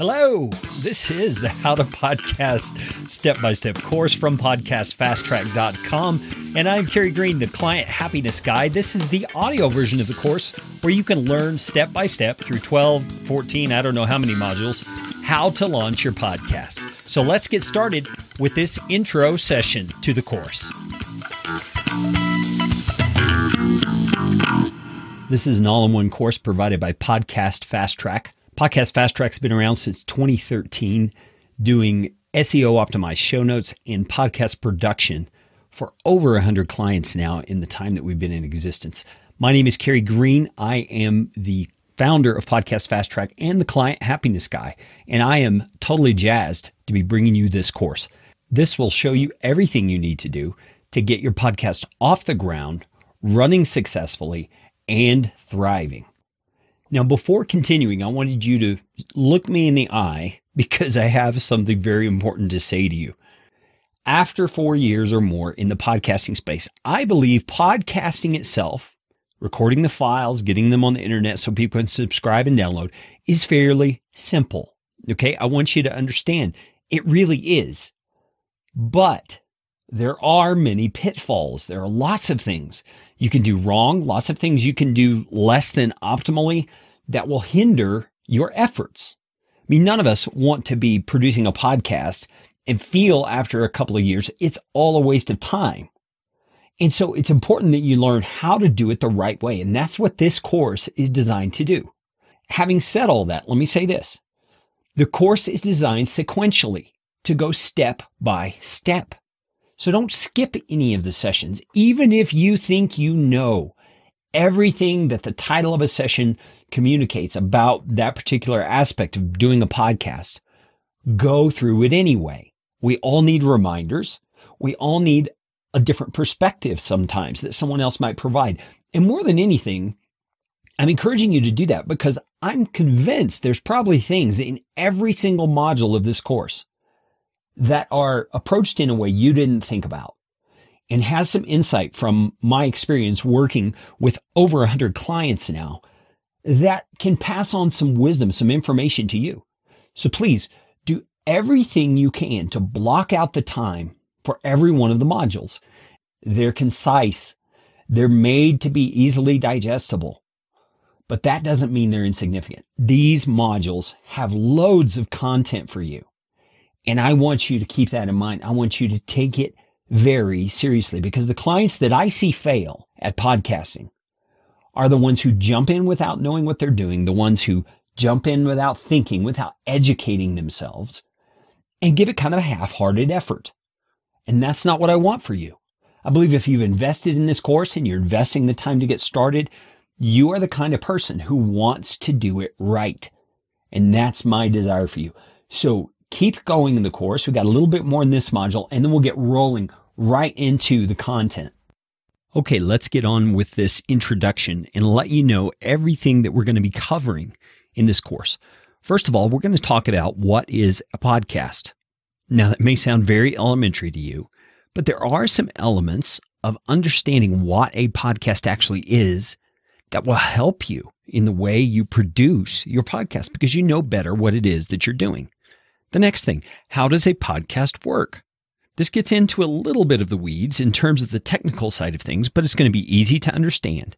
Hello, this is the How to Podcast Step by Step course from podcastfasttrack.com. And I'm Carey Green, the Client Happiness Guide. This is the audio version of the course where you can learn step by step through 12, 14, I don't know how many modules, how to launch your podcast. So let's get started with this intro session to the course. This is an all in one course provided by Podcast Fast Track. Podcast Fast Track's been around since 2013, doing SEO optimized show notes and podcast production for over 100 clients now in the time that we've been in existence. My name is Carey Green. I am the founder of Podcast Fast Track and the client happiness guy, and I am totally jazzed to be bringing you this course. This will show you everything you need to do to get your podcast off the ground, running successfully, and thriving. Now, before continuing, I wanted you to look me in the eye because I have something very important to say to you. After four years or more in the podcasting space, I believe podcasting itself, recording the files, getting them on the internet so people can subscribe and download, is fairly simple. Okay. I want you to understand it really is. But there are many pitfalls. There are lots of things you can do wrong, lots of things you can do less than optimally that will hinder your efforts. I mean, none of us want to be producing a podcast and feel after a couple of years it's all a waste of time. And so it's important that you learn how to do it the right way. And that's what this course is designed to do. Having said all that, let me say this. The course is designed sequentially to go step by step. So don't skip any of the sessions, even if you think you know everything that the title of a session communicates about that particular aspect of doing a podcast. Go through it anyway. We all need reminders. We all need a different perspective sometimes that someone else might provide. And more than anything, I'm encouraging you to do that because I'm convinced there's probably things in every single module of this course that are approached in a way you didn't think about and has some insight from my experience working with over 100 clients now that can pass on some wisdom, some information to you. So please do everything you can to block out the time for every one of the modules. They're concise. They're made to be easily digestible. But that doesn't mean they're insignificant. These modules have loads of content for you. And I want you to keep that in mind. I want you to take it very seriously because the clients that I see fail at podcasting are the ones who jump in without knowing what they're doing, the ones who jump in without thinking, without educating themselves, and give it kind of a half hearted effort. And that's not what I want for you. I believe if you've invested in this course and you're investing the time to get started, you are the kind of person who wants to do it right. And that's my desire for you. So keep going in the course. We got a little bit more in this module and then we'll get rolling right into the content. Okay, let's get on with this introduction and let you know everything that we're going to be covering in this course. First of all, we're going to talk about what is a podcast. Now, that may sound very elementary to you, but there are some elements of understanding what a podcast actually is that will help you in the way you produce your podcast because you know better what it is that you're doing. The next thing, how does a podcast work? This gets into a little bit of the weeds in terms of the technical side of things, but it's going to be easy to understand.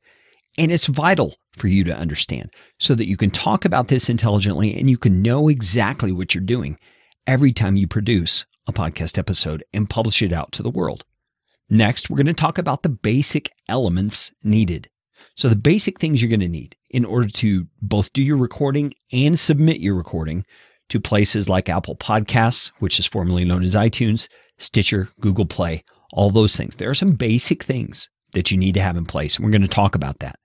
And it's vital for you to understand so that you can talk about this intelligently and you can know exactly what you're doing every time you produce a podcast episode and publish it out to the world. Next, we're going to talk about the basic elements needed. So, the basic things you're going to need in order to both do your recording and submit your recording to places like Apple Podcasts, which is formerly known as iTunes, Stitcher, Google Play, all those things. There are some basic things that you need to have in place. And we're going to talk about that.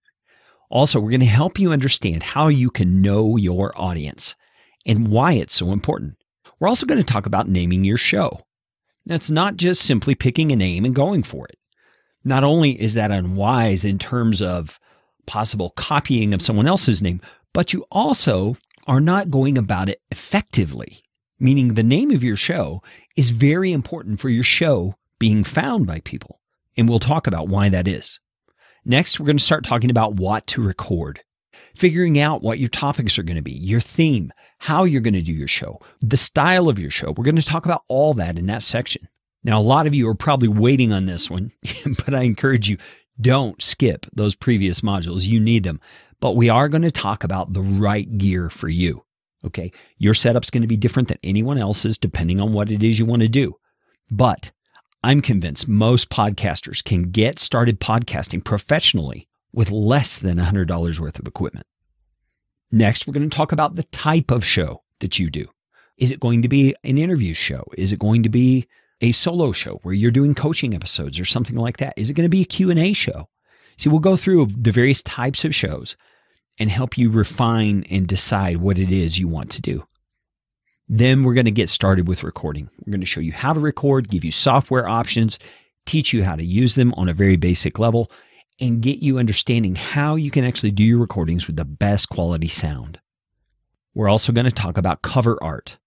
Also, we're going to help you understand how you can know your audience and why it's so important. We're also going to talk about naming your show. That's not just simply picking a name and going for it. Not only is that unwise in terms of possible copying of someone else's name, but you also are not going about it effectively, meaning the name of your show is very important for your show being found by people. And we'll talk about why that is. Next, we're going to start talking about what to record. figuring out what your topics are going to be, your theme, how you're going to do your show, the style of your show. We're going to talk about all that in that section. Now, a lot of you are probably waiting on this one, but I encourage you don't skip those previous modules. You need them. But we are going to talk about the right gear for you. Okay. Your setup's going to be different than anyone else's depending on what it is you want to do. But I'm convinced most podcasters can get started podcasting professionally with less than $100 worth of equipment. Next, we're going to talk about the type of show that you do. Is it going to be an interview show? Is it going to be a solo show where you're doing coaching episodes or something like that? Is it going to be a Q&A show? See, we'll go through the various types of shows and help you refine and decide what it is you want to do. Then we're going to get started with recording. We're going to show you how to record, give you software options, teach you how to use them on a very basic level, and get you understanding how you can actually do your recordings with the best quality sound. We're also going to talk about cover art.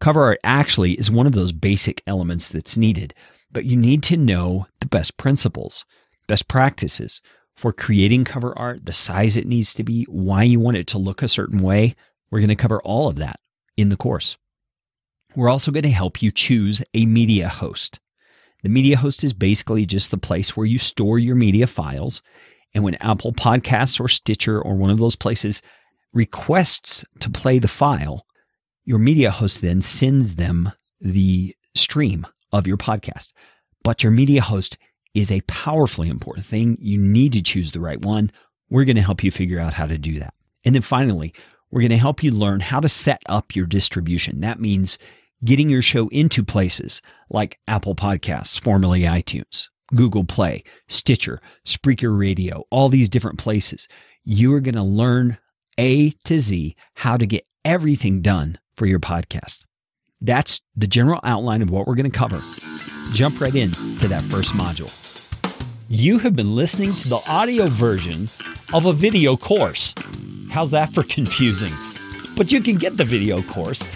Cover art actually is one of those basic elements that's needed, but you need to know the best principles, best practices for creating cover art, the size it needs to be, why you want it to look a certain way. We're going to cover all of that in the course. We're also going to help you choose a media host. The media host is basically just the place where you store your media files. And when Apple Podcasts or Stitcher or one of those places requests to play the file, your media host then sends them the stream of your podcast. But your media host is a powerfully important thing. You need to choose the right one. We're going to help you figure out how to do that. And then finally, we're going to help you learn how to set up your distribution. That means getting your show into places like Apple Podcasts, formerly iTunes, Google Play, Stitcher, Spreaker Radio, all these different places. You are going to learn A to Z how to get everything done for your podcast. That's the general outline of what we're going to cover. Jump right in to that first module. You have been listening to the audio version of a video course. How's that for confusing? But you can get the video course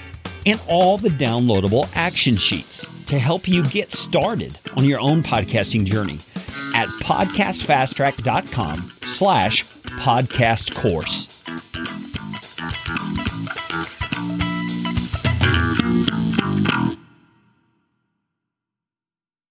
and all the downloadable action sheets to help you get started on your own podcasting journey at podcastfasttrack.com slash podcast course.